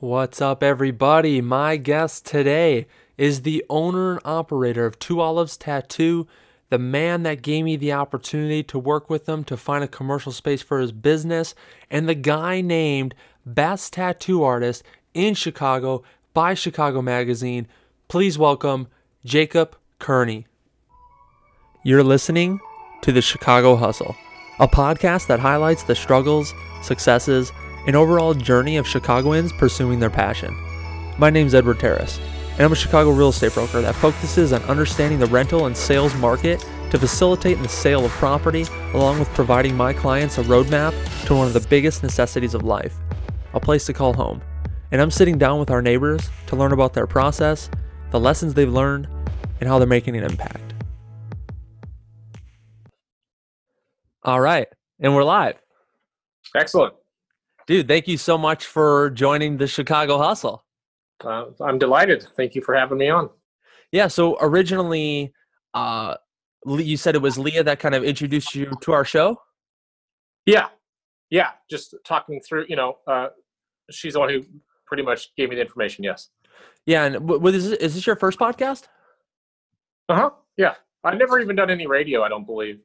What's up, everybody? My guest today is the owner and operator of Two Olives Tattoo, the man that gave me the opportunity to work with him to find a commercial space for his business, and the guy named Best Tattoo Artist in Chicago by Chicago Magazine. Please welcome Jacob Kearney. You're listening to the Chicago Hustle, a podcast that highlights the struggles, successes, and overall journey of Chicagoans pursuing their passion. My name's Edward Terrace, and I'm a Chicago real estate broker that focuses on understanding the rental and sales market to facilitate the sale of property, along with providing my clients a roadmap to one of the biggest necessities of life a place to call home. And I'm sitting down with our neighbors to learn about their process, the lessons they've learned, and how they're making an impact. All right, and we're live. Excellent. Dude, thank you so much for joining the Chicago Hustle. Uh, I'm delighted. Thank you for having me on. Yeah, so originally, uh, you said it was Leah that kind of introduced you to our show. Yeah, yeah. Just talking through, you know, uh, she's the one who pretty much gave me the information. Yes. Yeah, and w- w- is, this, is this your first podcast? Uh huh. Yeah, I've never even done any radio. I don't believe.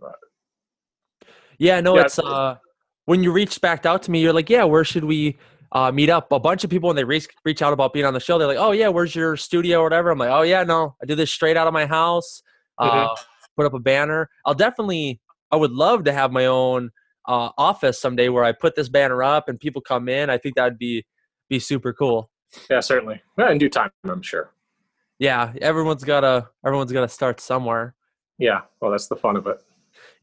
Yeah, no, yeah, it's uh, when you reached back out to me, you're like, yeah, where should we uh, meet up? A bunch of people when they reach reach out about being on the show, they're like, oh yeah, where's your studio or whatever? I'm like, oh yeah, no, I do this straight out of my house. Uh, mm-hmm. Put up a banner. I'll definitely. I would love to have my own uh, office someday where I put this banner up and people come in. I think that'd be be super cool. Yeah, certainly. Well, in due time, I'm sure. Yeah, everyone's gotta everyone's gotta start somewhere. Yeah, well, that's the fun of it.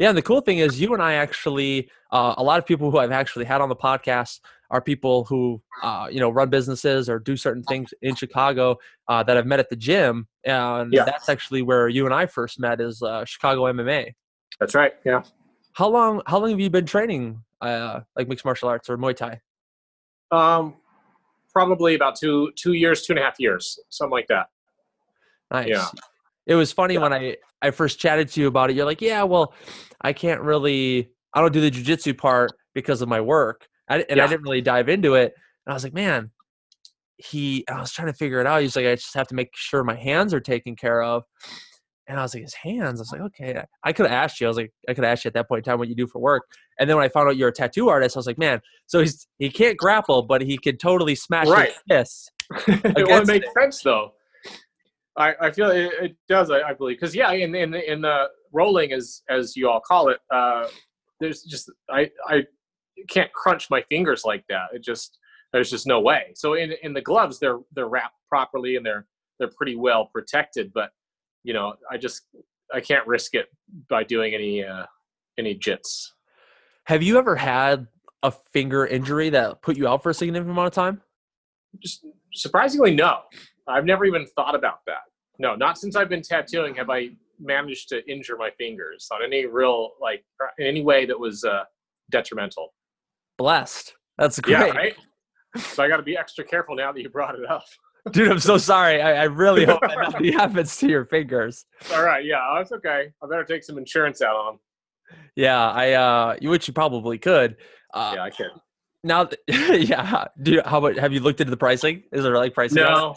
Yeah, and the cool thing is, you and I actually, uh, a lot of people who I've actually had on the podcast are people who, uh, you know, run businesses or do certain things in Chicago uh, that I've met at the gym, and yeah. that's actually where you and I first met is uh, Chicago MMA. That's right. Yeah. How long? How long have you been training, uh, like mixed martial arts or Muay Thai? Um, probably about two two years, two and a half years, something like that. Nice. Yeah. It was funny yeah. when I I first chatted to you about it. You're like, yeah, well, I can't really, I don't do the jujitsu part because of my work, I, and yeah. I didn't really dive into it. And I was like, man, he. I was trying to figure it out. He's like, I just have to make sure my hands are taken care of. And I was like, his hands. I was like, okay. I could have asked you. I was like, I could have asked you at that point in time what you do for work. And then when I found out you're a tattoo artist, I was like, man. So he's he can't grapple, but he can totally smash right. his it makes sense though. I, I feel it, it does. I, I believe because yeah, in in in the rolling as as you all call it, uh, there's just I I can't crunch my fingers like that. It just there's just no way. So in in the gloves, they're they're wrapped properly and they're they're pretty well protected. But you know, I just I can't risk it by doing any uh, any jits. Have you ever had a finger injury that put you out for a significant amount of time? Just surprisingly, no. I've never even thought about that. No, not since I've been tattooing have I managed to injure my fingers on any real like in any way that was uh, detrimental. Blessed. That's great. Yeah, right. So I got to be extra careful now that you brought it up. Dude, I'm so sorry. I, I really hope that nothing happens to your fingers. All right. Yeah, that's okay. I better take some insurance out on them. Yeah, I uh, which you probably could. Uh, yeah, I can now yeah do you, how about have you looked into the pricing? Is there like pricing no.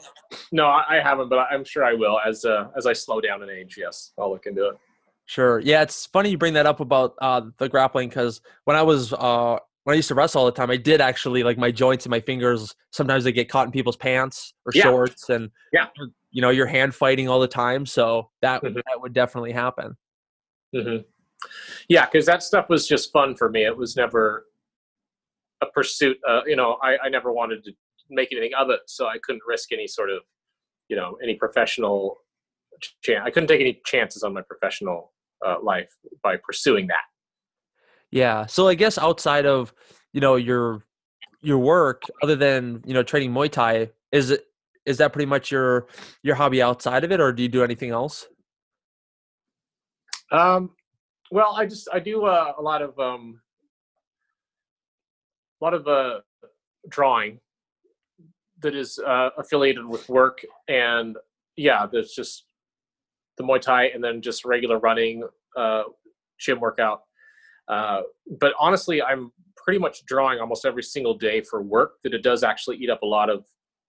No i haven't but i'm sure i will as uh as i slow down in age yes i'll look into it. Sure. Yeah it's funny you bring that up about uh the grappling because when i was uh when i used to wrestle all the time i did actually like my joints and my fingers sometimes they get caught in people's pants or yeah. shorts and yeah. you know you're hand fighting all the time so that mm-hmm. that would definitely happen. Mm-hmm. yeah because that stuff was just fun for me. It was never a pursuit. Uh, you know, I, I never wanted to make anything of it, so I couldn't risk any sort of, you know, any professional chance. I couldn't take any chances on my professional uh, life by pursuing that. Yeah. So I guess outside of you know your your work, other than you know training Muay Thai, is it is that pretty much your your hobby outside of it, or do you do anything else? Um, well, I just I do uh, a lot of um, a lot of uh, drawing that is uh, affiliated with work and yeah there's just the muay thai and then just regular running uh, gym workout uh, but honestly i'm pretty much drawing almost every single day for work that it does actually eat up a lot of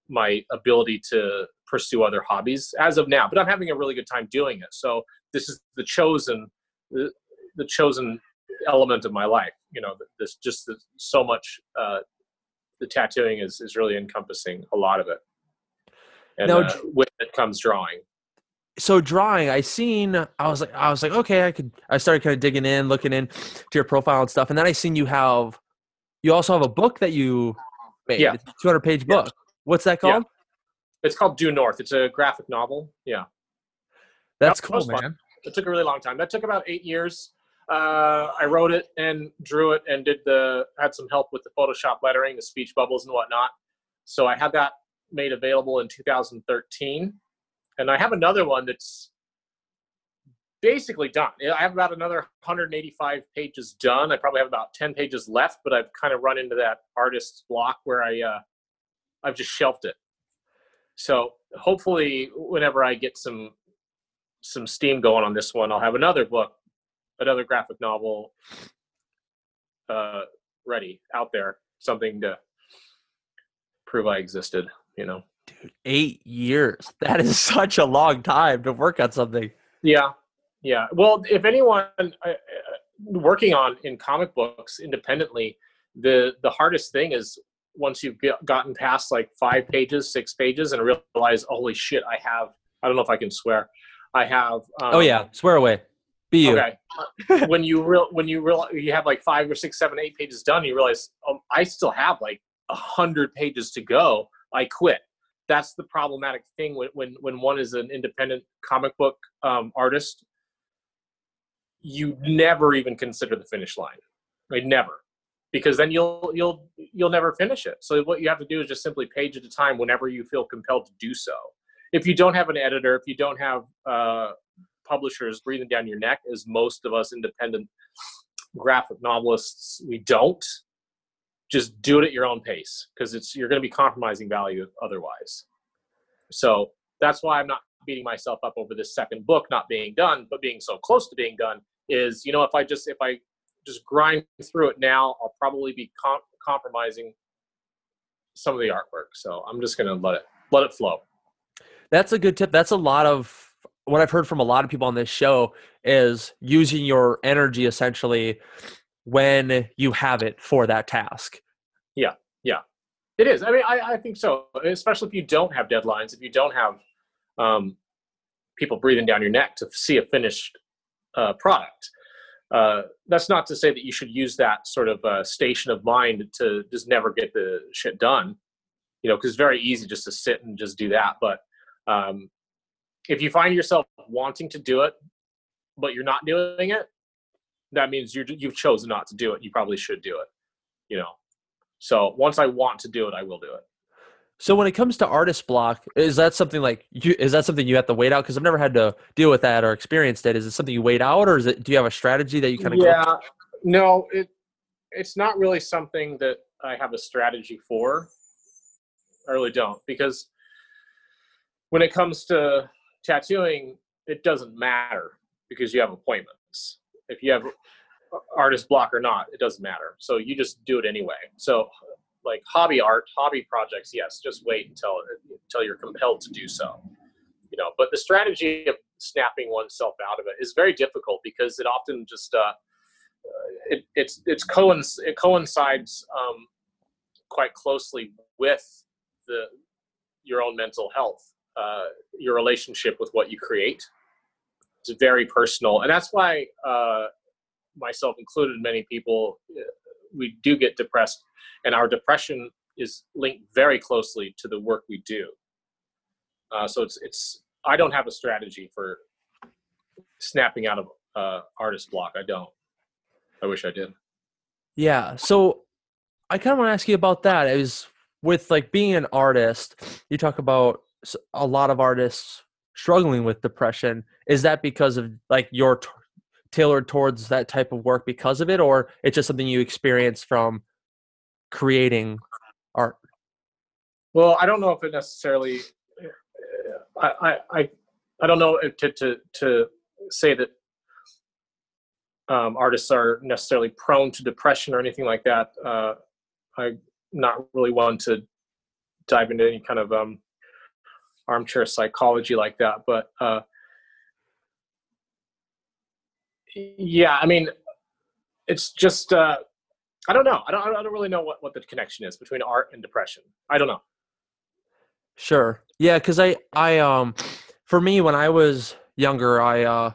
my ability to pursue other hobbies as of now. But I'm having a really good time doing it. So this is the chosen the, the chosen element of my life. You know, this just the, so much. Uh, the tattooing is is really encompassing a lot of it. And Now, uh, with it comes drawing. so drawing i seen i was like i was like okay i could i started kind of digging in looking in to your profile and stuff and then i seen you have you also have a book that you made Yeah. It's a 200 page Yeah. book what's that called Yeah. It's called Due North. It's a graphic novel. Yeah. that's That cool was fun. man it took a really long time. That took about eight years. Uh, I wrote it and drew it and did the had some help with the Photoshop lettering, the speech bubbles and whatnot. So I had that made available in 2013, and I have another one that's basically done. I have about another 185 pages done. I probably have about 10 pages left, but I've kind of run into that artist's block where I uh, I've just shelved it. So hopefully, whenever I get some some steam going on this one, I'll have another book, another graphic novel uh, ready out there, something to prove I existed. You know. dude, eight years that is such a long time to work on something Yeah, yeah. Well, if anyone uh, uh, working on in comic books independently, the the hardest thing is once you've get, gotten past like five pages, six pages, and realize, holy shit, I have. I don't know if I can swear. I have. Um, oh yeah swear away be you Okay. when you real when you real you have like five or six, seven, eight pages done, you realize um, I still have like a hundred pages to go. I quit. That's the problematic thing when when when one is an independent comic book um, artist. You never even consider the finish line. Like never, because then you'll you'll you'll never finish it. So what you have to do is just simply page at a time whenever you feel compelled to do so. If you don't have an editor, if you don't have uh, publishers breathing down your neck as most of us independent graphic novelists. We don't. Just do it at your own pace because it's you're going to be compromising value otherwise. So that's why i'm not beating myself up over this second book not being done but being so close to being done is you know if i just if i just grind through it now i'll probably be com- compromising some of the artwork. So i'm just going to let it let it flow. That's a good tip. That's a lot of what I've heard from a lot of people on this show is using your energy essentially when you have it for that task. Yeah, yeah, it is. I mean, I, I think so. Especially if you don't have deadlines, if you don't have um, people breathing down your neck to see a finished uh, product. Uh, that's not to say that you should use that sort of uh, station of mind to just never get the shit done. You know, because it's very easy just to sit and just do that. But um, if you find yourself wanting to do it, but you're not doing it, that means you're, you've chosen not to do it. You probably should do it. You know. So once I want to do it, I will do it. So when it comes to artist block, is that something like you is that something you have to wait out? Because I've never had to deal with that or experienced it. Is it something you wait out or is it do you have a strategy that you kind of yeah, no, it it's not really something that I have a strategy for. I really don't because when it comes to tattooing, it doesn't matter because you have appointments. If you have artist block or not, it doesn't matter. So you just do it anyway. So like hobby art, hobby projects, yes, just wait until until you're compelled to do so. You know, but the strategy of snapping oneself out of it is very difficult because it often just uh, it it's it's coinc- it coincides um, quite closely with the your own mental health, uh, your relationship with what you create. It's very personal, and that's why uh, myself included, many people uh, we do get depressed, and our depression is linked very closely to the work we do. Uh, so it's it's I don't have a strategy for snapping out of uh, artist block. I don't. I wish I did. Yeah. So I kind of want to ask you about that. Is with like being an artist, you talk about a lot of artists struggling with depression. Is that because of like you're t- tailored towards that type of work because of it, or it's just something you experience from creating art? Well, I don't know if it necessarily. I I I, don't know to to to say that um, artists are necessarily prone to depression or anything like that. Uh, I'm not really one to dive into any kind of um, armchair psychology like that, but uh, yeah, I mean, it's just uh, I don't know. I don't. I don't really know what what the connection is between art and depression. I don't know. Sure. Yeah, because I I um for me when I was younger, I uh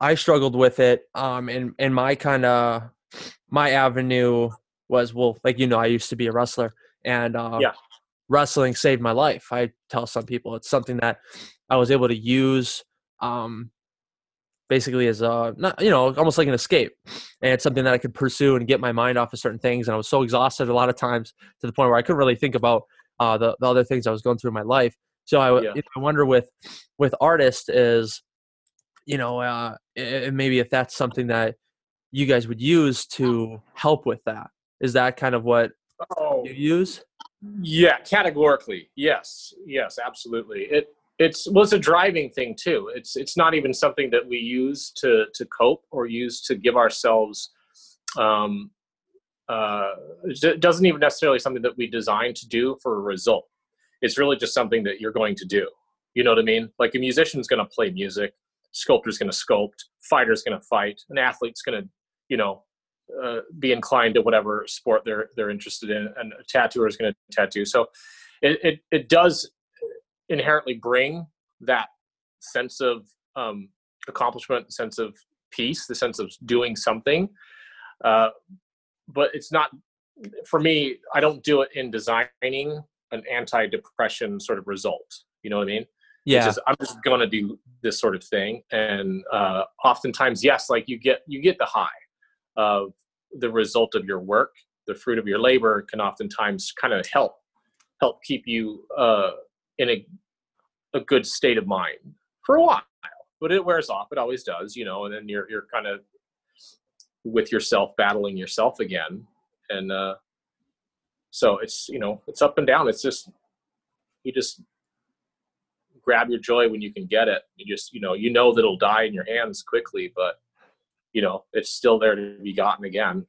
I struggled with it. Um and and my kind of my avenue was well, like you know, I used to be a wrestler and uh Yeah. Wrestling saved my life. I tell some people it's something that I was able to use um basically as a not you know almost like an escape and it's something that i could pursue and get my mind off of certain things and i was so exhausted a lot of times to the point where i couldn't really think about uh, the, the other things i was going through in my life so i, Yeah. I wonder with with artists is you know uh, eh, maybe if that's something that you guys would use to help with that is that kind of what Oh, you use Yeah, categorically, yes, yes, absolutely. It it's well, it's a driving thing too. It's it's not even something that we use to to cope or use to give ourselves. Um, uh, it doesn't even necessarily something that we design to do for a result. It's really just something that you're going to do. You know what I mean? Like a musician's going to play music, sculptor's going to sculpt, fighter's going to fight, an athlete's going to, you know, uh, be inclined to whatever sport they're they're interested in, and a tattooer is going to tattoo. So, it, it it does inherently bring that sense of um, accomplishment, sense of peace, the sense of doing something. Uh, but it's not for me. I don't do it in designing an anti-depression sort of result. You know what I mean? Yeah just, I'm just going to do this sort of thing, and uh, oftentimes, yes, like you get you get the high of the result of your work, the fruit of your labor can oftentimes kind of help help keep you uh, in a a good state of mind for a while. But it wears off. It always does, you know. And then you're you're kind of with yourself, battling yourself again, and uh, so it's you know it's up and down. It's just you just grab your joy when you can get it. You just you know you know that it'll die in your hands quickly, but you know it's still there to be gotten again.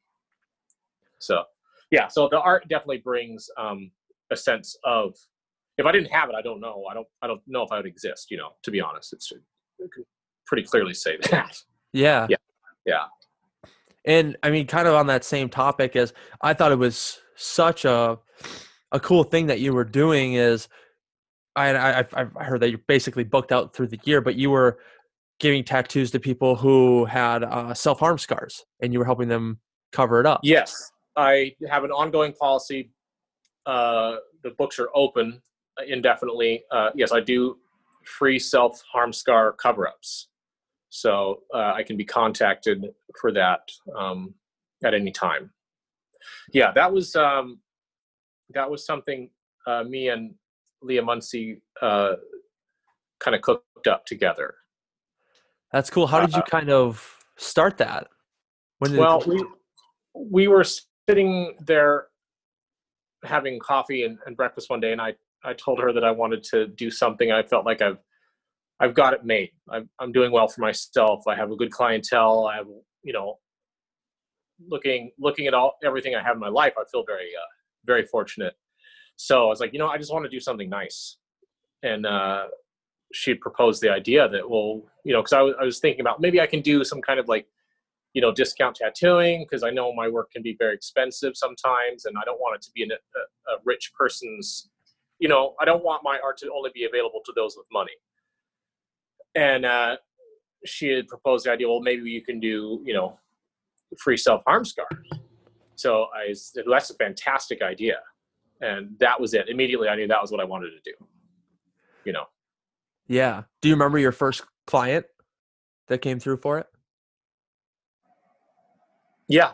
So yeah, so the art definitely brings um, a sense of if I didn't have it, I don't know. I don't I don't know if I would exist. You know, to be honest, it's I can pretty clearly say that. yeah Yeah. Yeah. And I mean, kind of on that same topic, as I thought it was such a a cool thing that you were doing is, I I I've heard that you're basically booked out through the year, but you were giving tattoos to people who had uh, self harm scars, and you were helping them cover it up. Yes, I have an ongoing policy. Uh, the books are open indefinitely. Uh, yes, I do free self harm scar cover ups. So uh, I can be contacted for that um, at any time. Yeah, that was um, that was something uh, me and Leah Muncie uh, kind of cooked up together. That's cool. How did you Uh, kind of start that? When it Well, we we were sitting there having coffee and, and breakfast one day, and I I told her that I wanted to do something. I felt like I've I've got it made. I'm I'm doing well for myself. I have a good clientele. I have you know looking looking at all everything I have in my life. I feel very uh, very fortunate. So I was like, you know, I just want to do something nice, and uh, she proposed the idea that well, you know, because I was I was thinking about maybe I can do some kind of like you know discount tattooing because i know my work can be very expensive sometimes and i don't want it to be in a, a, a rich person's you know i don't want my art to only be available to those with money. And uh, she had proposed the idea well maybe you can do you know free self-harm scars. So i said that's a fantastic idea. And that was it. Immediately i knew that was what i wanted to do. You know yeah. Do you remember your first client that came through for it? yeah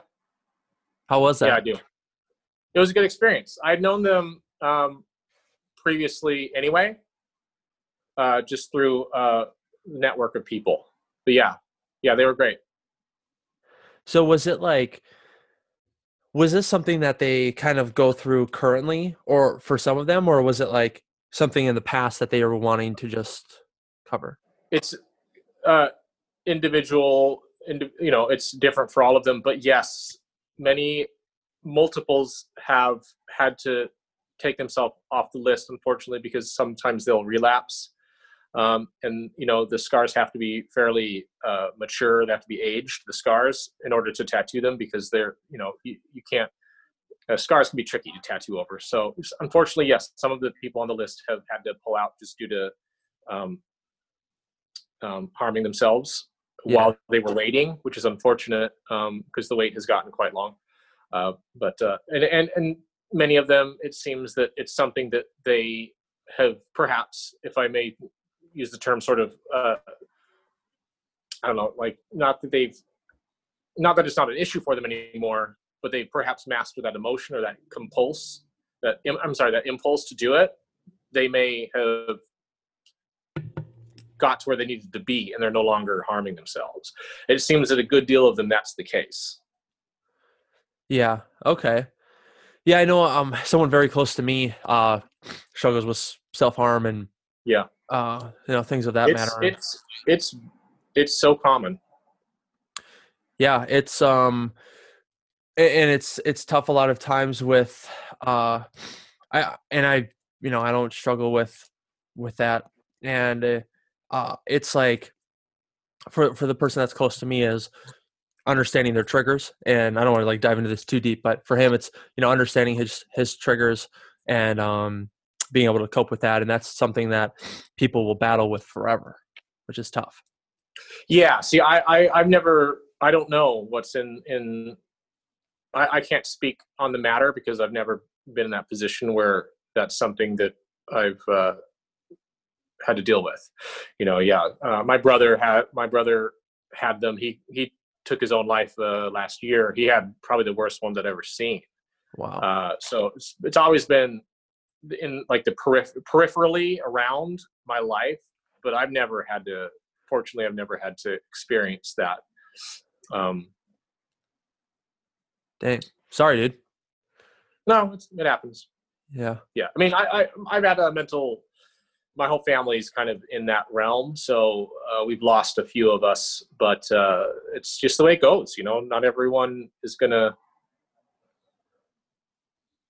How was that? Yeah, I do. It was a good experience. I'd known them um, previously anyway, uh, just through a network of people. But yeah, yeah, they were great. So was it like was this something that they kind of go through currently or for some of them or was it like something in the past that they were wanting to just cover? It's uh, individual, indi- you know, it's different for all of them. But yes, many multiples have had to take themselves off the list, unfortunately, because sometimes they'll relapse. Um, and you know the scars have to be fairly uh, mature; they have to be aged. The scars in order to tattoo them because they're you know you, you can't. Uh, scars can be tricky to tattoo over. So unfortunately, yes, some of the people on the list have had to pull out just due to um, um, harming themselves yeah. while they were waiting, which is unfortunate because um, the wait has gotten quite long. Uh, but uh, and, and and many of them, it seems that it's something that they have perhaps, if I may use the term, sort of uh, I don't know, like not that they've not that it's not an issue for them anymore, but they perhaps master that emotion or that compulse that I'm sorry, that impulse to do it. They may have got to where they needed to be and they're no longer harming themselves. It seems that a good deal of them that's the case. Yeah. Okay. Yeah, I know um someone very close to me uh struggles with self-harm and yeah. Uh you know things of that it's, matter. It's it's it's so common. Yeah, it's um and it's it's tough a lot of times with uh I and I you know I don't struggle with with that. And uh, uh, it's like for for the person that's close to me is understanding their triggers and i don't want to like dive into this too deep but for him it's you know understanding his his triggers and um being able to cope with that and that's something that people will battle with forever which is tough. Yeah see i, I i've never i don't know what's in in I, I can't speak on the matter because i've never been in that position where that's something that i've uh had to deal with. You know, yeah. Uh, my brother had my brother had them. He he took his own life uh, last year. He had probably the worst ones I've ever seen. Wow. Uh, so it's, it's always been in like the periph- peripherally around my life, but I've never had to. Fortunately, I've never had to experience that. Um, Dang. Sorry, dude. No, it happens. Yeah. Yeah. I mean, I, I I've had a mental my whole family's kind of in that realm. So uh, we've lost a few of us, but uh, it's just the way it goes. You know, not everyone is gonna.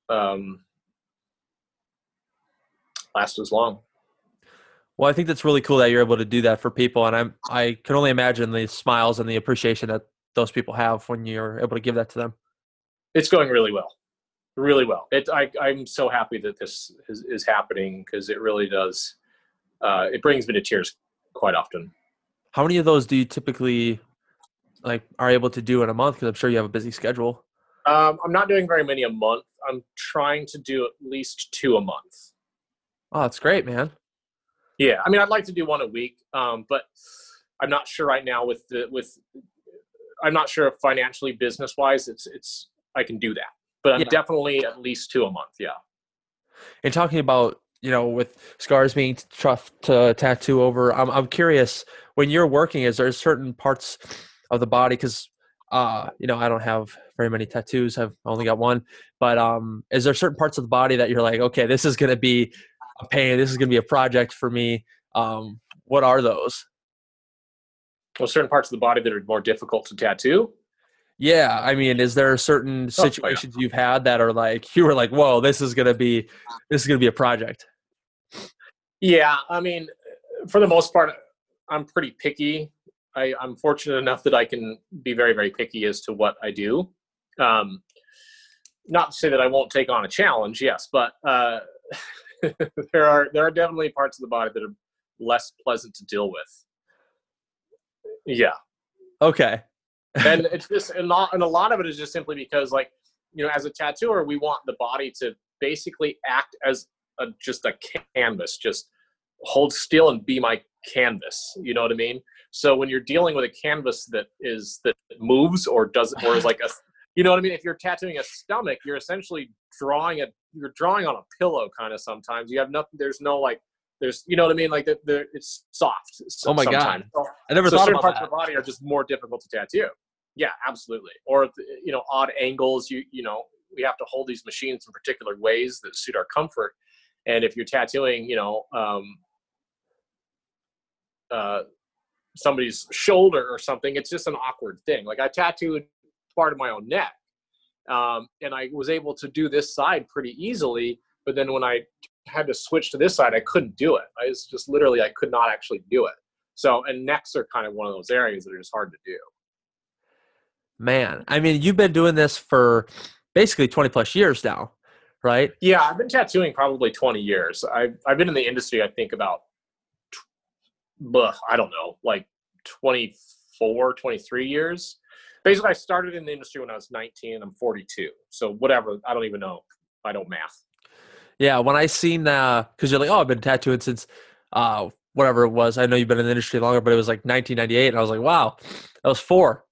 Um, last as long. Well, I think that's really cool that you're able to do that for people, and I'm I can only imagine the smiles and the appreciation that those people have when you're able to give that to them. It's going really well, really well. It I I'm so happy that this is, is happening because it really does uh, it brings me to tears quite often. How many of those do you typically like are able to do in a month? Because I'm sure you have a busy schedule. Um, I'm not doing very many a month. I'm trying to do at least two a month. Oh, that's great, man. Yeah, I mean, I'd like to do one a week, um, but I'm not sure right now with the with. I'm not sure if financially, business wise, it's it's I can do that, but I'm yeah. definitely at least two a month. Yeah. And talking about you know, with scars being tough to tattoo over, I'm I'm curious when you're working, is there certain parts of the body? Because uh, you know, I don't have very many tattoos. I've only got one. But um, is there certain parts of the body that you're like, okay, this is going to be a pain. This is going to be a project for me. Um, what are those? Well, certain parts of the body that are more difficult to tattoo. Yeah, I mean, is there certain situations oh, yeah. you've had that are like you were like, "Whoa, this is gonna be, this is gonna be a project." Yeah, I mean, for the most part, I'm pretty picky. I, am fortunate enough that I can be very, very picky as to what I do. Um, not to say that I won't take on a challenge, yes, but uh, there are there are definitely parts of the body that are less pleasant to deal with. Yeah. Okay. And it's just and, not, and a lot of it is just simply because, like, you know, as a tattooer, we want the body to basically act as a, just a canvas, just hold still and be my canvas. You know what I mean? So when you're dealing with a canvas that is that moves or does or is like a you know what I mean? If you're tattooing a stomach, you're essentially drawing a you're drawing on a pillow kind of sometimes. You have nothing there's no like there's you know what I mean? Like the, the it's soft. Oh my sometimes. god. I never so thought certain about parts that. of the body are just more difficult to tattoo. Yeah, absolutely. Or you know, odd angles. You you know, we have to hold these machines in particular ways that suit our comfort. And if you're tattooing, you know, um, uh, somebody's shoulder or something, it's just an awkward thing. Like I tattooed part of my own neck, um, and I was able to do this side pretty easily. but then when I had to switch to this side, I couldn't do it. I was just literally I could not actually do it. So and necks are kind of one of those areas that are just hard to do. Man, I mean, you've been doing this for basically 20 plus years now, right? Yeah, I've been tattooing probably 20 years. I've I've been in the industry I think about bleh, I don't know, like 24, 23 years. Basically, I started in the industry when I was 19. I'm 42. So whatever, I don't even know. I don't math. Yeah, when I seen uh cuz you're like, "Oh, I've been tattooing since uh whatever it was. I know you've been in the industry longer, but it was like 1998." And I was like, "Wow. That was 4."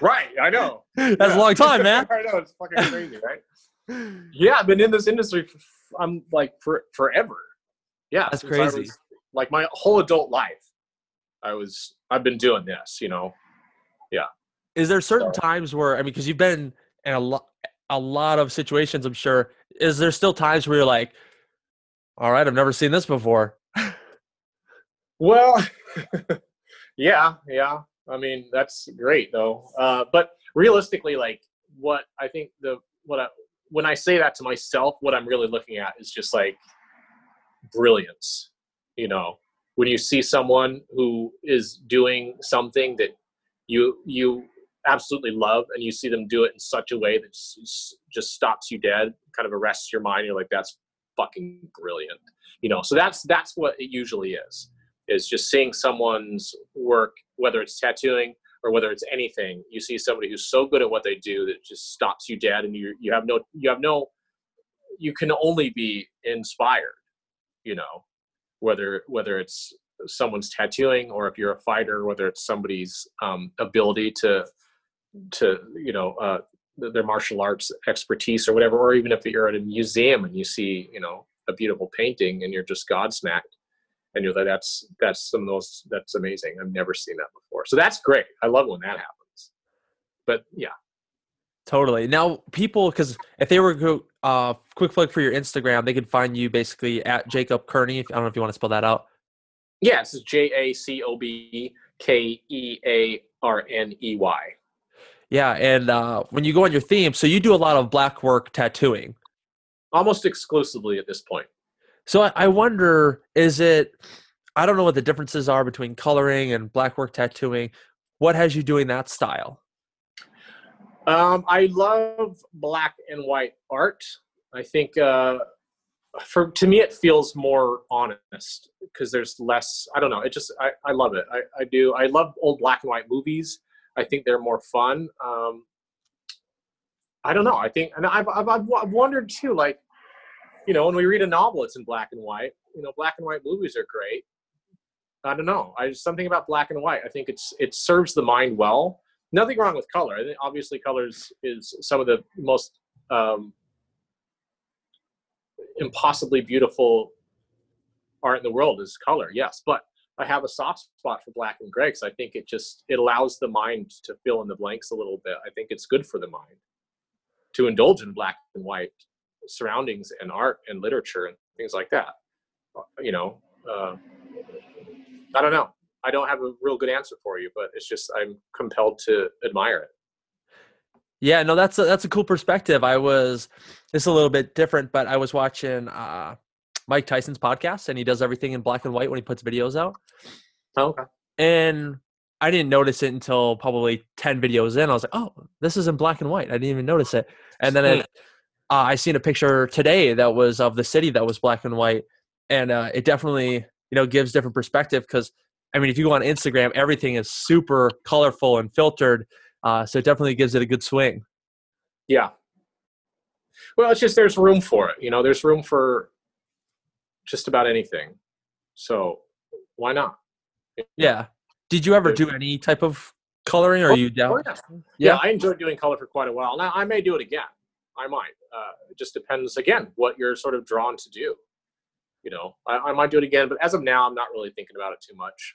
Right, I know. That's yeah. a long time, man. I know, it's fucking crazy, right? Yeah, I've been in this industry for, I'm like for forever. Yeah, that's crazy. Was, like my whole adult life, I was I've been doing this. You know, yeah. Is there certain so. times where I mean, because you've been in a lot a lot of situations, I'm sure. Is there still times where you're like, all right, I've never seen this before? well, yeah, yeah. I mean, that's great though. Uh, but realistically, like what I think the what I, when I say that to myself, what I'm really looking at is just like brilliance. You know, when you see someone who is doing something that you you absolutely love and you see them do it in such a way that just, stops you dead kind of arrests your mind you're like that's fucking brilliant you know? So that's that's what it usually is is just seeing someone's work whether it's tattooing or whether it's anything you see somebody who's so good at what they do that just stops you dead and you you have no you have no you can only be inspired you know? Whether whether it's someone's tattooing or if you're a fighter whether it's somebody's um, ability to to you know uh, their martial arts expertise or whatever, or even if you're at a museum and you see you know a beautiful painting and you're just godsmacked, and you're like, that's that's some of those that's amazing. I've never seen that before, so that's great. I love when that happens. But yeah, totally. Now people, because if they were go uh, quick plug for your Instagram, they could find you basically at Jacob Kearney. I don't know if you want to spell that out. Yeah, this is J A C O B K E A R N E Y. Yeah, and uh, when you go on your theme, so you do a lot of black work tattooing. Almost exclusively at this point. So I, I wonder, is it? I don't know what the differences are between coloring and black work tattooing. What has you doing that style? Um, I love black and white art. I think uh, for to me it feels more honest because there's less. I don't know. It just I, I love it. I, I do. I love old black and white movies I think they're more fun. Um, I don't know. I think, and I've, I've, I've wondered too, like, you know, when we read a novel, it's in black and white. You know, black and white movies are great. I don't know. I something about black and white. I think it's it serves the mind well. Nothing wrong with color. I think obviously colors is some of the most um, impossibly beautiful art in the world is color. Yes, but I have a soft spot for black and gray because I think it just it allows the mind to fill in the blanks a little bit. I think it's good for the mind to indulge in black and white surroundings and art and literature and things like that. You know, uh, I don't know. I don't have a real good answer for you, but it's just I'm compelled to admire it. Yeah, no, that's a, that's a cool perspective. I was it's a little bit different, but I was watching uh, Mike Tyson's podcast, and he does everything in black and white when he puts videos out. Oh, okay. And I didn't notice it until probably ten videos in. I was like, "Oh, this is in black and white." I didn't even notice it. And then it, uh, I seen a picture today that was of the city that was black and white, and uh, it definitely you know gives different perspective because I mean, if you go on Instagram, everything is super colorful and filtered, uh, so it definitely gives it a good swing. Yeah. Well, it's just there's room for it. You know, there's room for just about anything. So why not? Yeah. Did you ever do any type of coloring or oh, you down? Oh, yeah. yeah. yeah. I enjoyed doing color for quite a while. Now I may do it again. I might. Uh, it just depends again what you're sort of drawn to do. You know, I, I might do it again, but as of now, I'm not really thinking about it too much.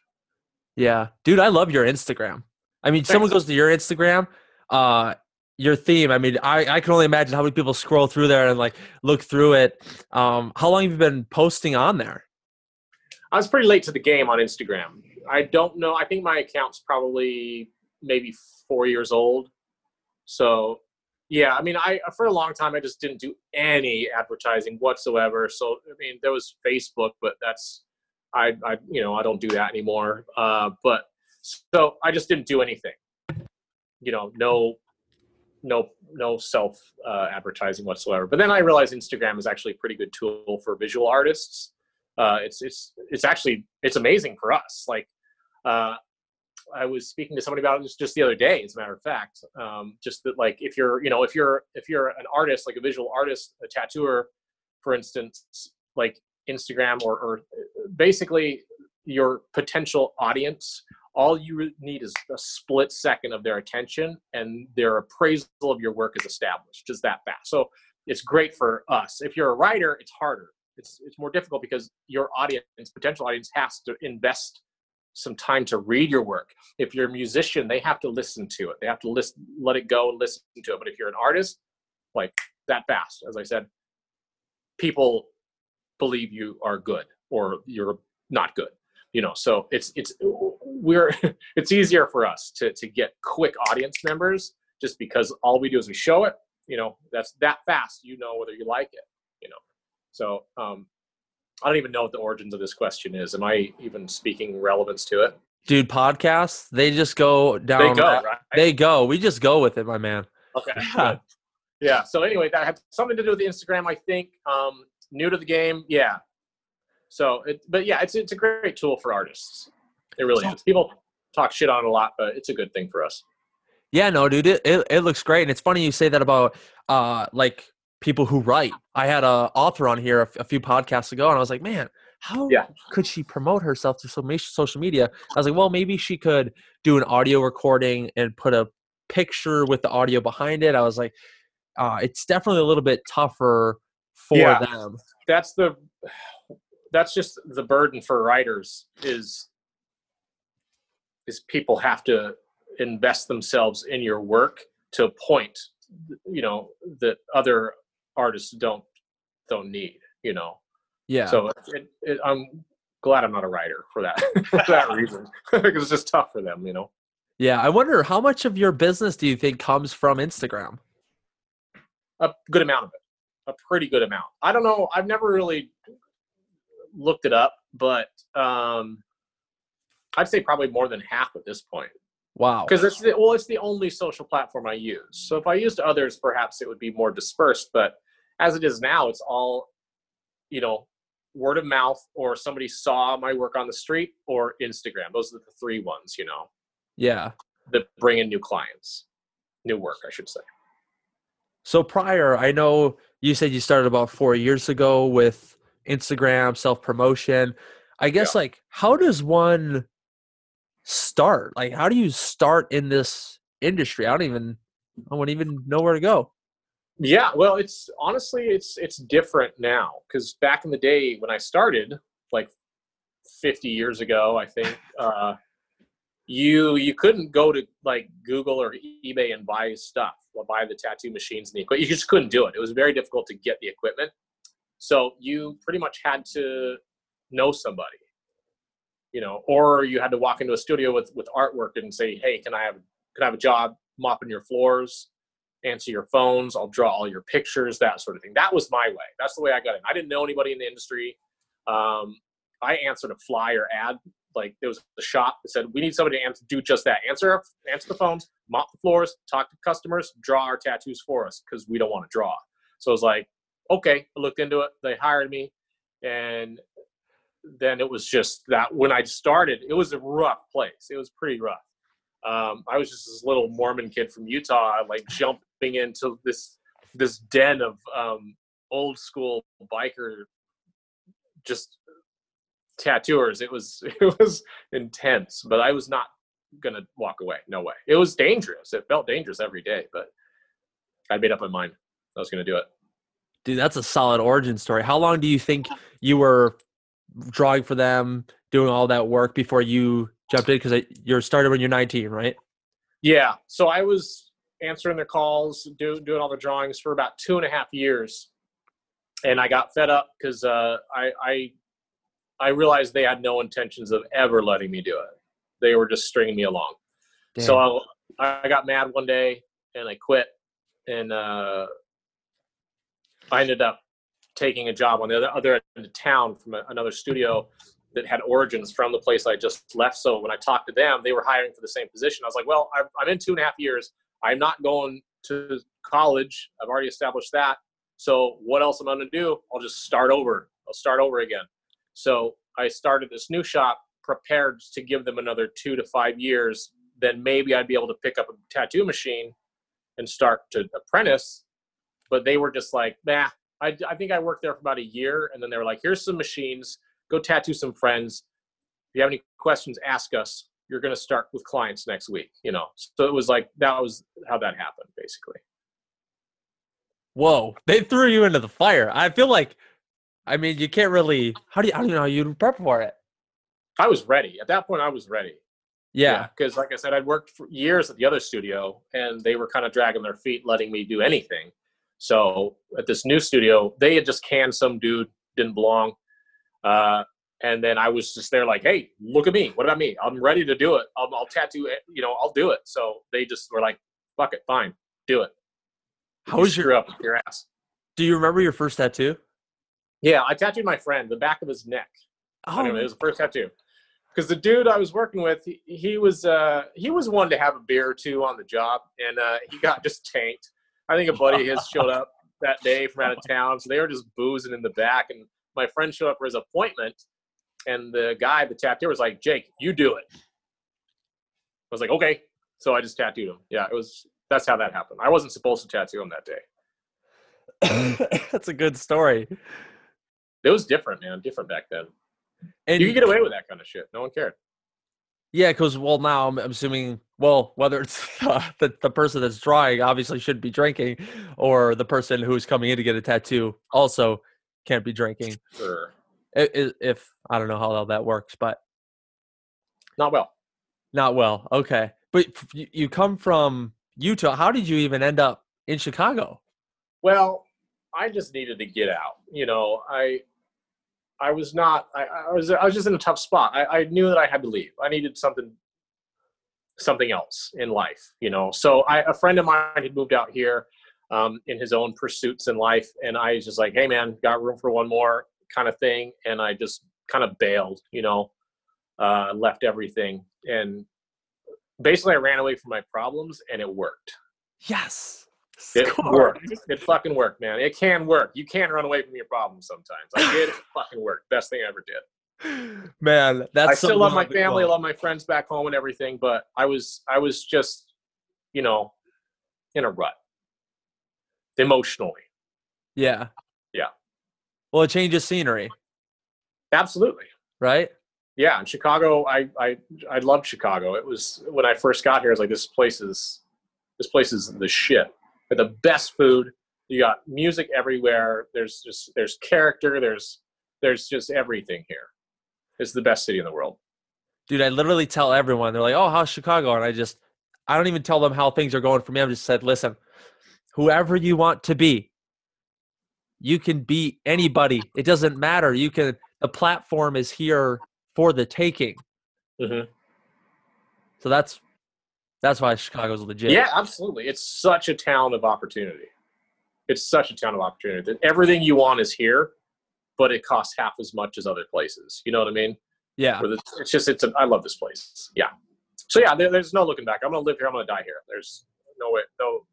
Yeah, dude, I love your Instagram. I mean, Thanks. someone goes to your Instagram, uh, your theme. I mean, I, I can only imagine how many people scroll through there and like look through it. Um, how long have you been posting on there? I was pretty late to the game on Instagram. I don't know. I think my account's probably maybe four years old. So yeah, I mean, I for a long time I just didn't do any advertising whatsoever. So I mean, there was Facebook, but that's I, I you know I don't do that anymore. Uh, but so I just didn't do anything. You know, no, no, no self uh, advertising whatsoever. But then I realized Instagram is actually a pretty good tool for visual artists. Uh, it's it's it's actually it's amazing for us. Like uh, I was speaking to somebody about it just, just the other day, as a matter of fact. Um, just that, like, if you're, you know, if you're if you're an artist, like a visual artist, a tattooer, for instance, like Instagram or, or basically your potential audience, all you need is a split second of their attention, and their appraisal of your work is established, just that fast. So it's great for us. If you're a writer, it's harder. It's it's more difficult because your audience, potential audience, has to invest some time to read your work. If you're a musician, they have to listen to it. They have to listen, let it go and listen to it. But if you're an artist, like that fast, as I said, people believe you are good or you're not good. You know, so it's it's we're it's easier for us to to get quick audience members just because all we do is we show it. You know, that's that fast. You know whether you like it. You know, so um, I don't even know what the origins of this question is. Am I even speaking relevance to it? Dude, podcasts, they just go down. They go, right? They go. We just go with it, my man. Okay. Yeah. yeah. So anyway, that had something to do with Instagram, I think. Um, new to the game, yeah. So, it, but yeah, it's it's a great tool for artists. It really is. People talk shit on it a lot, but it's a good thing for us. Yeah, no, dude, it, it, it looks great, and it's funny you say that about uh like people who write. I had a author on here a, a few podcasts ago, and I was like, man, how Yeah. could she promote herself through so- social media? I was like, well, maybe she could do an audio recording and put a picture with the audio behind it. I was like, uh, it's definitely a little bit tougher for Yeah. them. That's the that's just the burden for writers is is people have to invest themselves in your work to a point you know that other artists don't don't need you know Yeah. so it, it, i'm glad i'm not a writer for that for that reason because it's just tough for them you know yeah. I wonder how much of your business do you think comes from Instagram? a good amount of it a pretty good amount i don't know i've never really looked it up but um i'd say probably more than half at this point Wow. because it's the, well it's the only social platform i use so if i used others perhaps it would be more dispersed but as it is now it's all you know word of mouth or somebody saw my work on the street or instagram those are the three ones you know Yeah. that bring in new clients new work i should say So prior, I know you said you started about four years ago with Instagram self promotion. I guess like how does one start? Like how do you start in this industry? I don't even I wouldn't even know where to go. Yeah, well, it's honestly it's it's different now because back in the day when I started, like 50 years ago, I think uh, you you couldn't go to like Google or eBay and buy stuff, or buy the tattoo machines and the equipment. You just couldn't do it. It was very difficult to get the equipment, so you pretty much had to know somebody, you know, or you had to walk into a studio with with artwork and say, "Hey, can I have can I have a job mopping your floors?" answer your phones. I'll draw all your pictures, that sort of thing. That was my way. That's the way I got in. I didn't know anybody in the industry. Um, I answered a flyer ad. Like there was a shop that said, "We need somebody to answer, do just that. Answer, answer the phones, mop the floors, talk to customers, draw our tattoos for us because we don't want to draw." So I was like, "Okay." I looked into it. They hired me, and then it was just that when I started, it was a rough place. It was pretty rough. Um, I was just this little Mormon kid from Utah, like jumping into this this den of um, old school biker, just tattooers. It was it was intense, but I was not gonna walk away. No way. It was dangerous. It felt dangerous every day, but I made up my mind. I was gonna do it. Dude, that's a solid origin story. How long do you think you were drawing for them, doing all that work before you jumped in? Because you're started when you're 19, right? Yeah. So I was answering their calls, do, doing all the drawings for about two and a half years, and I got fed up because uh, I, I I realized they had no intentions of ever letting me do it. They were just stringing me along. So I, I got mad one day and I quit. and uh, I ended up taking a job on the other, other end of town from a, another studio that had origins from the place I just left. So when I talked to them, they were hiring for the same position. I was like, well, I'm, I'm in two and a half years. I'm not going to college. I've already established that. So what else am I going to do? I'll just start over. I'll start over again. So I started this new shop prepared to give them another two to five years. Then maybe I'd be able to pick up a tattoo machine and start to apprentice. But they were just like, nah, I, I think I worked there for about a year. And then they were like, here's some machines go tattoo some friends. If you have any questions, ask us. You're going to start with clients next week, you know. So it was like that was how that happened, basically. Whoa, they threw you into the fire. I feel like, I mean, you can't really. How do you? I don't know how you prep for it. I was ready at that point. I was ready. Yeah, because yeah, like I said, I'd worked for years at the other studio, and they were kind of dragging their feet, letting me do anything. So at this new studio, they had just canned some dude, didn't belong. Uh, and then I was just there like, hey, look at me. What about me? I'm ready to do it. I'll, I'll tattoo it. You know, I'll do it. So they just were like, fuck it, fine, do it. How was your up your ass? Do you remember your first tattoo? Yeah, I tattooed my friend the back of his neck. Oh. Anyway, it was the first tattoo. Because the dude I was working with, he, he, was uh, he was one to have a beer or two on the job, and uh, he got just tanked. I think a buddy of his showed up that day from out of town, so they were just boozing in the back, and my friend showed up for his appointment, and the guy, the tattooer, was like, "Jake, you do it." I was like, "Okay." So I just tattooed him. Yeah, it was. That's how that happened. I wasn't supposed to tattoo him that day. that's a good story. It was different, man. Different back then. And you could get away with that kind of shit. No one cared. Yeah, because well, now I'm, assuming well whether it's uh, the the person that's drawing obviously shouldn't be drinking, or the person who's coming in to get a tattoo also can't be drinking. Sure. If, if I don't know how that works, but not well. Not well. Okay, but you come from Utah. How did you even end up in Chicago? Well, I just needed to get out. You know, I I was not. I, I was. I was just in a tough spot. I, I knew that I had to leave. I needed something something else in life. You know, so I, a friend of mine had moved out here um, in his own pursuits in life. And I was just like, hey, man, got room for one more kind of thing. And I just kind of bailed, you know, uh, left everything. And basically, I ran away from my problems and it worked. Yes. It worked. It fucking worked, man. It can work. You can't run away from your problems sometimes. I did. It fucking worked. Best thing I ever did. Man, that's. I still love my family. I love my friends back home and everything, but I was, I was just, you know, in a rut emotionally. Yeah. Yeah. Well, it changes scenery. Absolutely. Right? Yeah. In Chicago, I, I, I loved Chicago. It was when I first got here, I was like, this place is, this place is the shit. the best food. You got music everywhere. There's just, there's character. There's, there's just everything here. It's the best city in the world. Dude, I literally tell everyone, they're like, oh, how's Chicago? And I just, I don't even tell them how things are going for me. I'm just said, listen, whoever you want to be. You can be anybody. It doesn't matter. You can. The platform is here for the taking. Mm-hmm. So that's that's why Chicago's legit. Yeah, absolutely. It's such a town of opportunity. It's such a town of opportunity. That everything you want is here, but it costs half as much as other places. You know what I mean? Yeah. It's just it's. A, I love this place. Yeah. So yeah, there, there's no looking back. I'm gonna live here. I'm gonna die here. There's no way, no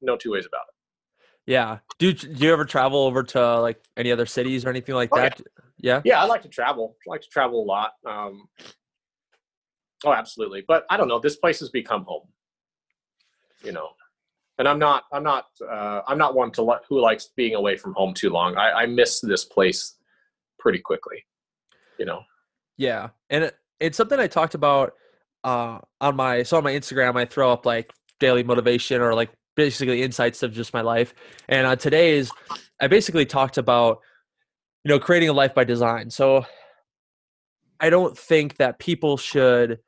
no two ways about it. Yeah. Do do you ever travel over to like any other cities or anything like oh, that? Yeah. yeah. Yeah, I like to travel. I like to travel a lot. Um, oh, absolutely. But I don't know. This place has become home. You know, and I'm not. I'm not. Uh, I'm not one to let, who likes being away from home too long. I, I miss this place pretty quickly. You know. Yeah, and it, it's something I talked about uh, on my so on my Instagram. I throw up like daily motivation or like basically insights of just my life. And on today's, I basically talked about, you know, creating a life by design. So I don't think that people should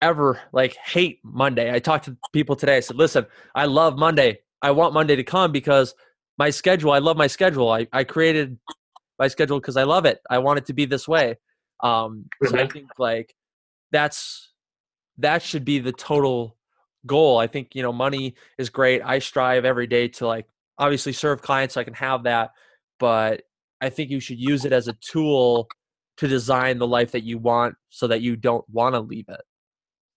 ever like hate Monday. I talked to people today. I said, listen, I love Monday. I want Monday to come because my schedule, I love my schedule. I, I created my schedule because I love it. I want it to be this way. Um, so I think like that's, that should be the total goal. I think, you know, money is great. I strive every day to like obviously serve clients so I can have that, but I think you should use it as a tool to design the life that you want so that you don't want to leave it.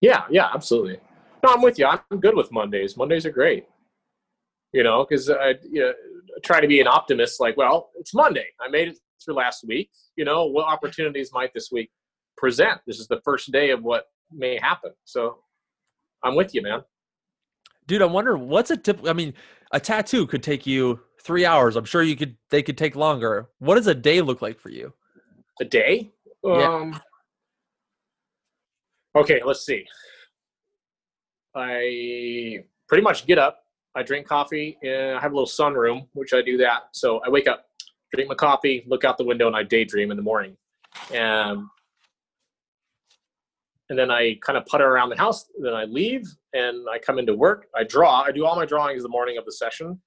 Yeah, yeah, absolutely. No, I'm with you. I'm good with Mondays. Mondays are great. You know, because I you know, try to be an optimist. Like, well, it's Monday. I made it through last week. You know, what opportunities might this week present? This is the first day of what may happen. So, I'm with you, man. Dude, I'm wondering what's a tip. I mean, a tattoo could take you three hours. I'm sure you could. They could take longer. What does a day look like for you? A day? Yeah. Um, okay, let's see. I pretty much get up. I drink coffee. And I have a little sunroom, which I do that. So I wake up, drink my coffee, look out the window, and I daydream in the morning. And and then I kind of putter around the house. Then I leave and I come into work. I draw. I do all my drawings the morning of the session.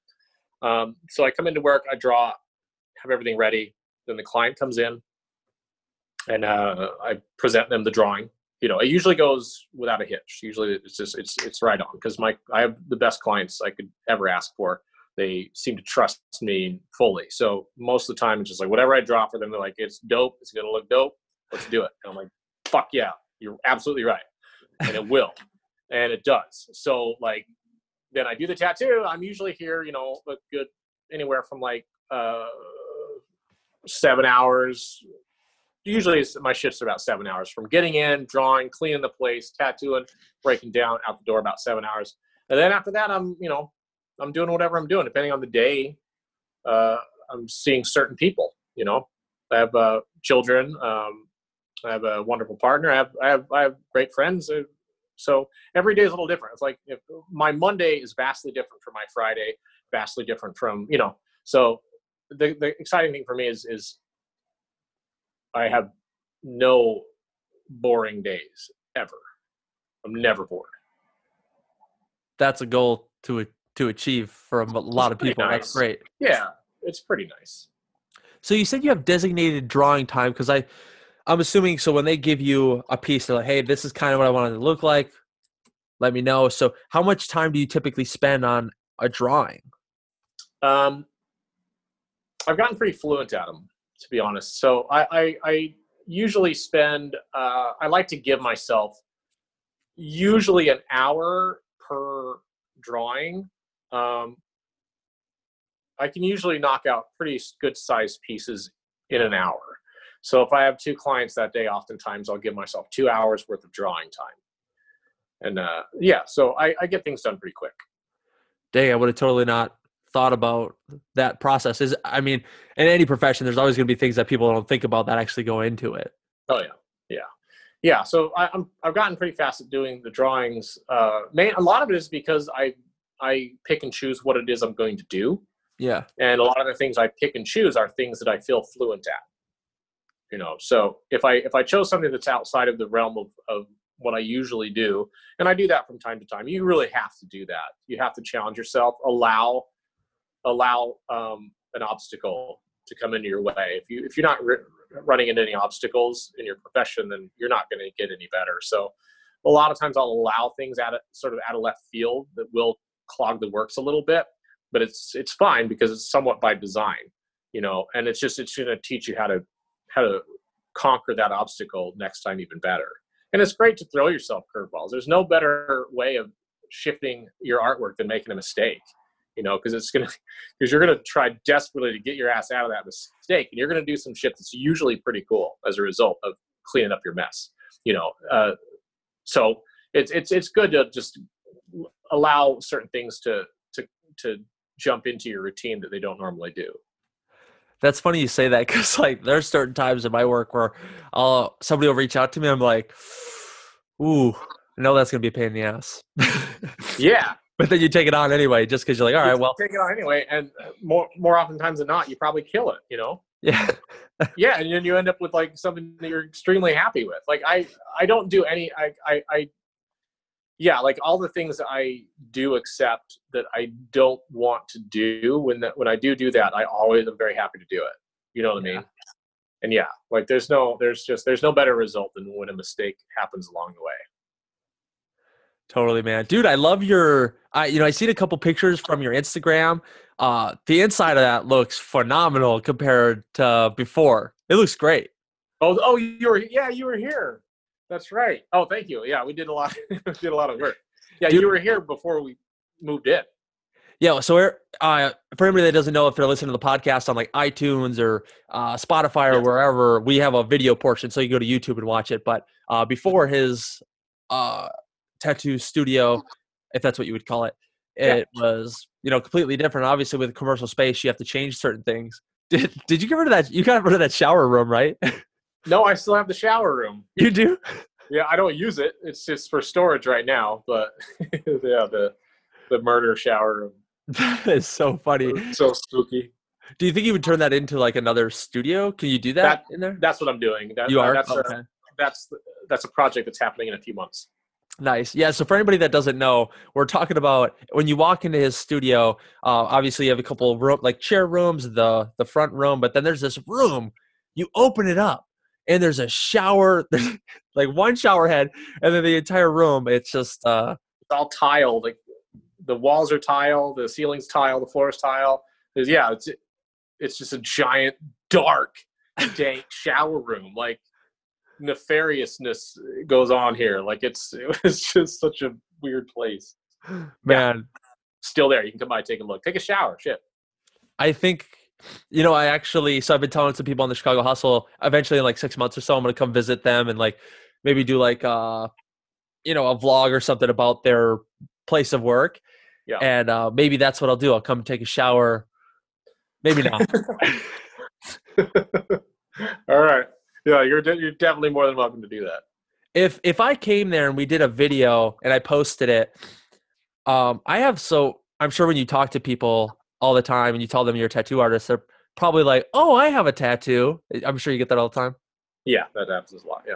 Um, so I come into work. I draw, have everything ready. Then the client comes in, and uh, I present them the drawing. You know, it usually goes without a hitch. Usually, it's just it's it's right on because my I have the best clients I could ever ask for. They seem to trust me fully. So most of the time, it's just like whatever I draw for them, they're like, "It's dope. It's gonna look dope. Let's do it." And I'm like, "Fuck yeah, you're absolutely right," and it will, and it does. So like, then I do the tattoo. I'm usually here, you know, a good anywhere from like uh, seven hours usually my shifts are about seven hours from getting in, drawing, cleaning the place, tattooing, breaking down out the door about seven hours. And then after that, I'm, you know, I'm doing whatever I'm doing, depending on the day. Uh, I'm seeing certain people, you know, I have uh, children. Um, I have a wonderful partner. I have, I have, I have great friends. Uh, So every day is a little different. It's like my Monday is vastly different from my Friday, vastly different from, you know, so the, the exciting thing for me is, is I have no boring days ever. I'm never bored. That's a goal to to achieve for a lot of pretty people. That's great. Yeah, it's pretty nice. So you said you have designated drawing time because I, I'm assuming. So when they give you a piece, they're like, "Hey, this is kind of what I want it to look like. Let me know." So how much time do you typically spend on a drawing? Um, I've gotten pretty fluent at them, to be honest. So I, I, I usually spend. Uh, I like to give myself usually an hour per drawing. Um, I can usually knock out pretty good sized pieces in an hour. So if I have two clients that day, oftentimes I'll give myself two hours worth of drawing time. And uh, yeah, so I, I get things done pretty quick. Dang, I would have totally not thought about that process. Is I mean, in any profession, there's always going to be things that people don't think about that actually go into it. Oh yeah, yeah, yeah. So I, I'm I've gotten pretty fast at doing the drawings. Uh, main a lot of it is because I I pick and choose what it is I'm going to do, Yeah, and a lot of the things I pick and choose are things that I feel fluent at. You know, so if I if I chose something that's outside of the realm of of what I usually do, and I do that from time to time, you really have to do that. You have to challenge yourself, allow allow um, an obstacle to come into your way. If you if you're not running into any obstacles in your profession, then you're not going to get any better. So a lot of times I'll allow things out of sort of out of left field that will clog the works a little bit, but it's it's fine because it's somewhat by design, you know. And it's just it's going to teach you how to how to conquer that obstacle next time even better. And it's great to throw yourself curveballs. There's no better way of shifting your artwork than making a mistake you know, because it's gonna because you're gonna try desperately to get your ass out of that mistake, and you're gonna do some shit that's usually pretty cool as a result of cleaning up your mess. You know, uh, so it's it's it's good to just allow certain things to to to jump into your routine that they don't normally do. that's funny you say that because like there's certain times in my work where I'll somebody will reach out to me. I'm like, ooh, I know that's gonna be a pain in the ass. Yeah, but then you take it on anyway, just because you're like, all right, well, take it on anyway, and uh, more more often times than not, you probably kill it. You know. yeah, yeah and then you end up with like something that you're extremely happy with like i i don't do any i i, I yeah like all the things that i do accept that i don't want to do when that when i do do that i always am very happy to do it you know what i Yeah. mean and yeah like there's no there's just there's no better result than when a mistake happens along the way Totally, man. Dude, I love your I you know, I seen a couple pictures from your Instagram. Uh the inside of that looks phenomenal compared to before. It looks great. Oh, oh, you were yeah, you were here. That's right. Oh, thank you. Yeah, we did a lot. did a lot of work. Yeah, Dude. you were here before we moved in. Yeah, so uh, for anybody that doesn't know, if they're listening to the podcast on like iTunes or uh, Spotify or Yes. wherever, we have a video portion, so you go to YouTube and watch it. But uh, before his uh, tattoo studio, if that's what you would call it, Yeah. it was you know completely different. Obviously, with commercial space, you have to change certain things. Did Did you get rid of that? You got rid of that shower room, right? No, I still have the shower room. you do. Yeah, I don't use it. It's just for storage right now. But yeah, the the murder shower room. That is so funny. So spooky. Do you think you would turn that into like another studio? Can you do that, in there? That's what I'm doing. That, You are uh, That's okay. a, that's that's a project that's happening in a few months. Nice. Yeah. So for anybody that doesn't know, we're talking about when you walk into his studio. Uh, obviously, you have a couple of room, like chair rooms, the the front room, but then there's this room. You open it up, and there's a shower, like one shower head, and then the entire room. It's just uh, It's all tile. Like the walls are tile, the ceiling's tile, the floors tile. There's, yeah, it's it's just a giant dark dank shower room. Like nefariousness goes on here. Like it's it was just such a weird place. man. Still there. You can come by, take a look, take a shower. Shit. I think, you know, I actually, so I've been telling some people on the Chicago Hustle, eventually in like six months or so, I'm going to come visit them and like maybe do like, uh, you know, a vlog or something about their place of work. Yeah. And uh, maybe that's what I'll do. I'll come take a shower. Maybe not. All right. Yeah, you're de- you're definitely more than welcome to do that. if if I came there and we did a video and I posted it, um, I have so I'm sure when you talk to people all the time and you tell them you're a tattoo artist, they're probably like, "Oh, I have a tattoo." I'm sure you get that all the time. Yeah, that happens a lot. Yeah.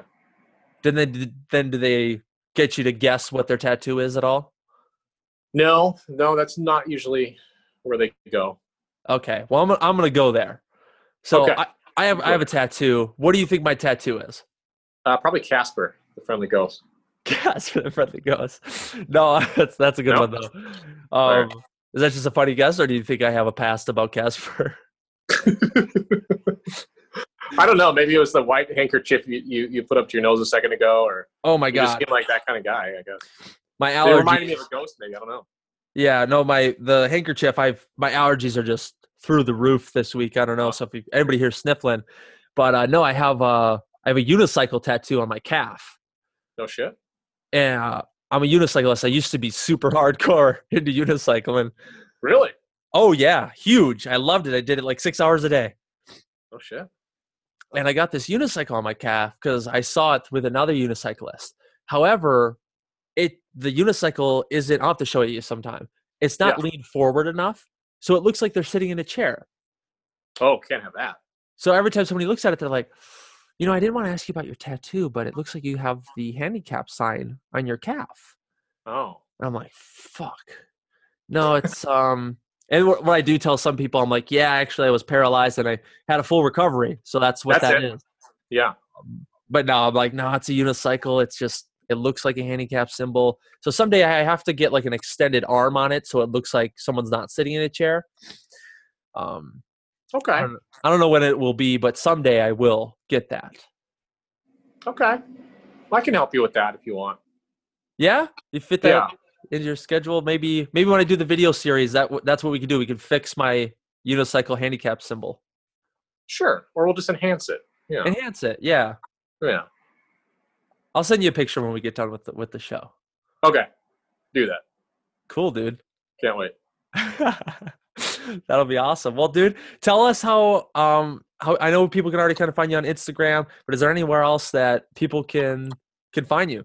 Then they then do they get you to guess what their tattoo is at all? No, no, that's not usually where they go. Okay, well I'm I'm gonna go there. So Okay. I, I have I have a tattoo. What do you think my tattoo is? Uh, probably Casper, the friendly ghost. For the friendly ghost. No, that's that's a good No? one though. Um, Is that just a funny guess, or do you think I have a past about Casper? I don't know. Maybe it was the white handkerchief you, you, you put up to your nose a second ago, or Oh my you just god, seem like that kind of guy. I guess my they reminded me of a ghost. Maybe I don't know. Yeah, no, my the handkerchief. I've my allergies are just through the roof this week. I don't know. So if you, anybody here sniffling, but uh, no, I have uh I have a unicycle tattoo on my calf, No shit. and uh, I'm a unicyclist. I used to be super hardcore into unicycling. Really? Oh yeah, huge. I loved it. I did it like six hours a day. No shit. and I got this unicycle on my calf because I saw it with another unicyclist. However, it the unicycle isn't. I'll have to show it you sometime. It's not Yeah. leaned forward enough, so it looks like they're sitting in a chair. Oh, can't have that. So every time somebody looks at it, they're like, "You know, I didn't want to ask you about your tattoo, but it looks like you have the handicap sign on your calf." Oh, And I'm like, "Fuck." No, it's um. And what I do tell some people, I'm like, "Yeah, actually, I was paralyzed and I had a full recovery, so that's what That's that it. is." yeah. but no, I'm like, no, it's a unicycle. It's just it looks like a handicap symbol. So someday I have to get like an extended arm on it, so it looks like someone's not sitting in a chair. Um, I Okay. don't, I don't know when it will be, but someday I will get that. Okay. I can help you with that if you want. Yeah, you fit that Yeah. into your schedule. Maybe maybe when I do the video series, that that's what we can do. We can fix my unicycle handicap symbol, Sure. Or we'll just enhance it. Yeah. enhance it. Yeah, Yeah. I'll send you a picture when we get done with the, with the show. Okay. Do that. Cool, dude. Can't wait. That'll be awesome. Well, dude, tell us how um how I know people can already kind of find you on Instagram, but is there anywhere else that people can can find you?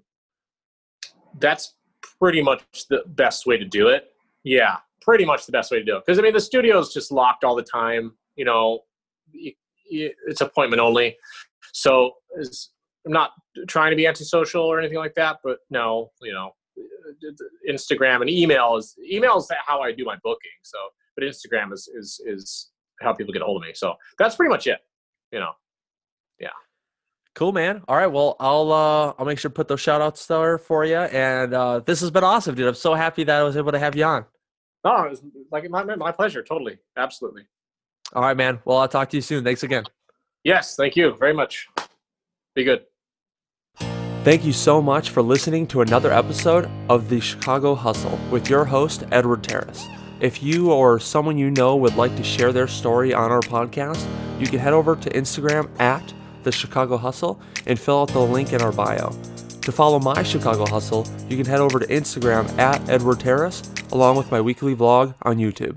That's pretty much the best way to do it. Yeah. Pretty much the best way to do it. Because, I mean, the studio is just locked all the time. You know, it's appointment only. So it's, I'm not trying to be antisocial or anything like that, but no, you know, Instagram and email is email is how I do my booking. So, but Instagram is is is how people get a hold of me. So that's pretty much it. You know, yeah. Cool, man. All right. Well, I'll uh, I'll make sure to put those shout outs there for you. And uh, this has been awesome, dude. I'm so happy that I was able to have you on. No, it was like my my pleasure. Totally, absolutely. All right, man. Well, I'll talk to you soon. Thanks again. Yes, thank you very much. Be good. Thank you so much for listening to another episode of the Chicago Hustle with your host, Edward Terrace. If you or someone you know would like to share their story on our podcast, you can head over to Instagram at the Chicago Hustle and fill out the link in our bio. To follow my Chicago Hustle, you can head over to Instagram at Edward Terrace along with my weekly vlog on YouTube.